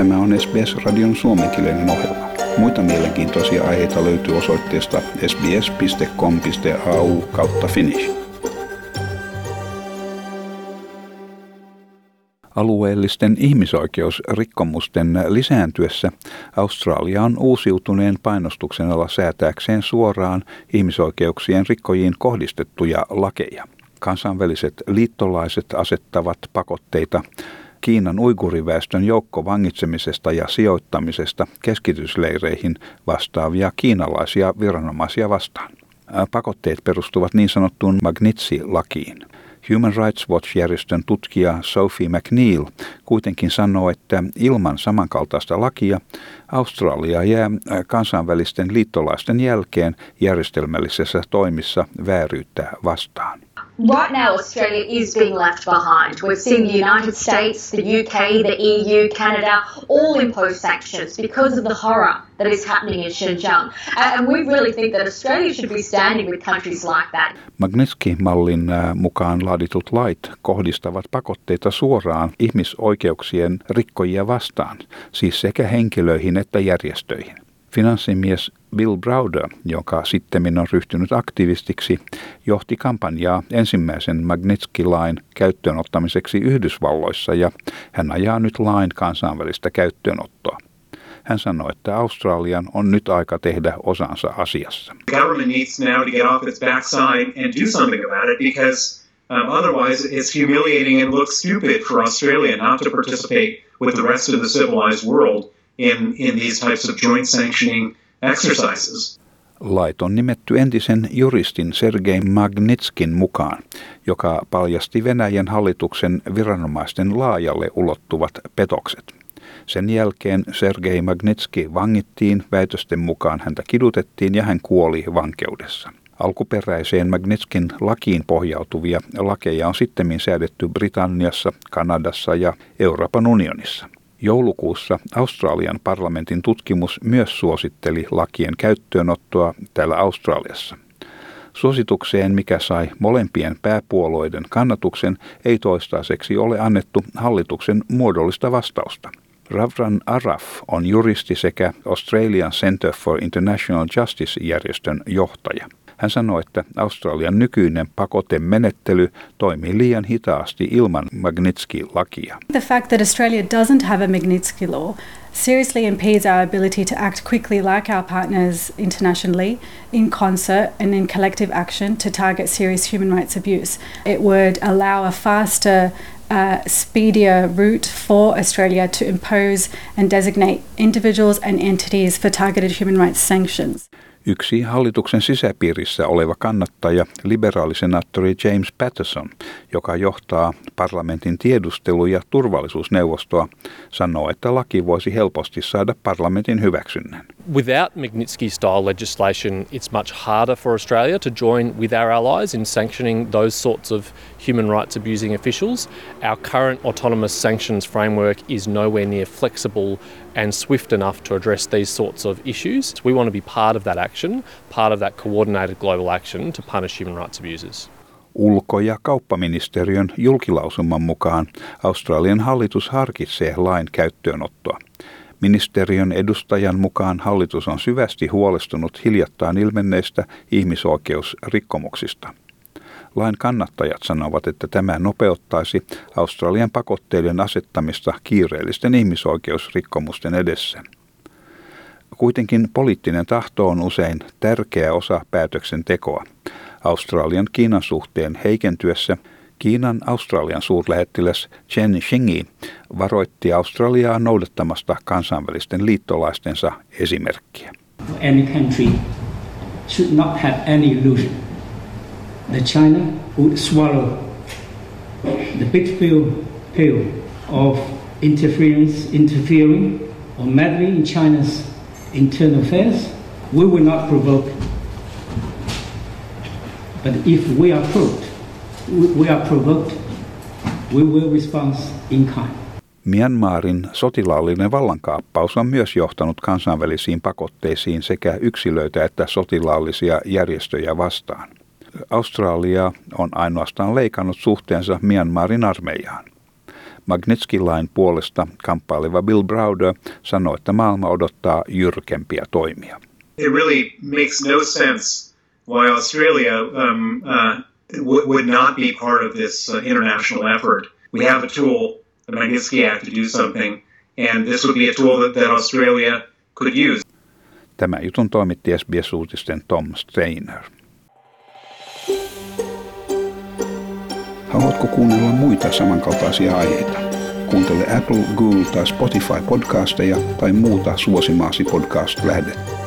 Tämä on SBS-radion suomenkielinen ohjelma. Muita mielenkiintoisia aiheita löytyy osoitteesta sbs.com.au kautta finnish. Alueellisten ihmisoikeusrikkomusten lisääntyessä Australia on uusiutuneen painostuksen alla säätääkseen suoraan ihmisoikeuksien rikkojiin kohdistettuja lakeja. Kansainväliset liittolaiset asettavat pakotteita Kiinan uiguriväestön joukkovangitsemisesta ja sijoittamisesta keskitysleireihin vastaavia kiinalaisia viranomaisia vastaan. Pakotteet perustuvat niin sanottuun Magnitsi-lakiin. Human Rights Watch-järjestön tutkija Sophie McNeil kuitenkin sanoo, että ilman samankaltaista lakia Australia jää kansainvälisten liittolaisten jälkeen järjestelmällisessä toimissa vääryyttä vastaan. Right now Australia is being left behind. We've seen the United States, the UK, the EU, Canada all impose sanctions because of the horror that is happening in Xinjiang. And we really think that Australia should be standing with countries like that. Magnitsky-mallin mukaan laaditut lait kohdistavat pakotteita suoraan ihmisoikeuksien rikkojia vastaan, siis sekä henkilöihin että järjestöihin. Finanssimies Bill Browder, joka sitten on ryhtynyt aktivistiksi, johti kampanjaa ensimmäisen Magnitsky-lain käyttöönottamiseksi Yhdysvalloissa ja hän ajaa nyt lain kansainvälistä käyttöönottoa. Hän sanoi, että Australian on nyt aika tehdä osansa asiassa. Um, otherwise it's humiliating and looks stupid for Australia not to participate with the rest of the civilized world in, in these types of joint sanctioning exercises. Lait on nimetty entisen juristin Sergei Magnitskin mukaan, joka paljasti Venäjän hallituksen viranomaisten laajalle ulottuvat petokset. Sen jälkeen Sergei Magnitski vangittiin, väitösten mukaan häntä kidutettiin ja hän kuoli vankeudessa. Alkuperäiseen Magnitskin lakiin pohjautuvia lakeja on sittemmin säädetty Britanniassa, Kanadassa ja Euroopan unionissa. Joulukuussa Australian parlamentin tutkimus myös suositteli lakien käyttöönottoa täällä Australiassa. Suositukseen, mikä sai molempien pääpuolueiden kannatuksen, ei toistaiseksi ole annettu hallituksen muodollista vastausta. Ravran Araf on juristi sekä Australian Center for International Justice-järjestön johtaja. Hän sanoi, että Australian nykyinen pakotemenettely toimii liian hitaasti ilman Magnitsky-lakia. The fact that Australia doesn't have a Magnitsky law seriously impedes our ability to act quickly like our partners internationally in concert and in collective action to target serious human rights abuse. It would allow a faster uh, speedier route for Australia to impose and designate individuals and entities for targeted human rights sanctions. Yksi hallituksen sisäpiirissä oleva kannattaja, liberaalisenaattori James Patterson, joka johtaa parlamentin tiedustelu- ja turvallisuusneuvostoa, sanoo, että laki voisi helposti saada parlamentin hyväksynnän. Without Magnitsky-style legislation, it's much harder for Australia to join with our allies in sanctioning those sorts of human rights abusing officials. Our current autonomous sanctions framework is nowhere near flexible and swift enough to address these sorts of issues. We want to be part of that action, part of that coordinated global action to punish human rights abusers. Ulko- ja kauppaministeriön julkilausuman mukaan Australian hallitus harkitsee lain käyttöönottoa. Ministeriön edustajan mukaan hallitus on syvästi huolestunut hiljattain ilmenneistä ihmisoikeusrikkomuksista. Lain kannattajat sanovat, että tämä nopeuttaisi Australian pakotteiden asettamista kiireellisten ihmisoikeusrikkomusten edessä. Kuitenkin poliittinen tahto on usein tärkeä osa päätöksentekoa. Australian Kiinan suhteen heikentyessä Kiinan Australian suurlähettiläs Chen Xingi varoitti Australiaa noudattamasta kansainvälisten liittolaistensa esimerkkiä. Any country should not have any illusion that China would swallow the big pill, of interference, interfering or meddling in China's internal affairs. We will not provoke. But if we are provoked, we are provoked, we will respond in kind. Myanmarin sotilaallinen vallankaappaus on myös johtanut kansainvälisiin pakotteisiin sekä yksilöitä että sotilaallisia järjestöjä vastaan. Australia on ainoastaan leikannut suhteensa Myanmarin armeijaan. Magnitsky-lain puolesta kamppaileva Bill Browder sanoi, että maailma odottaa jyrkempiä toimia. It really makes no sense why Australia um, uh, w- would not be part of this uh, international effort. We have a tool, the Magnitsky Act, to do something, and this would be a tool that, that Australia could use. Tämä jutun toimitti SBS-uutisten Tom Steiner. Haluatko kuunnella muita samankaltaisia aiheita? Kuuntele Apple, Google tai Spotify podcasteja tai muuta suosimaasi podcast-lähdettä.